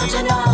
such an honor.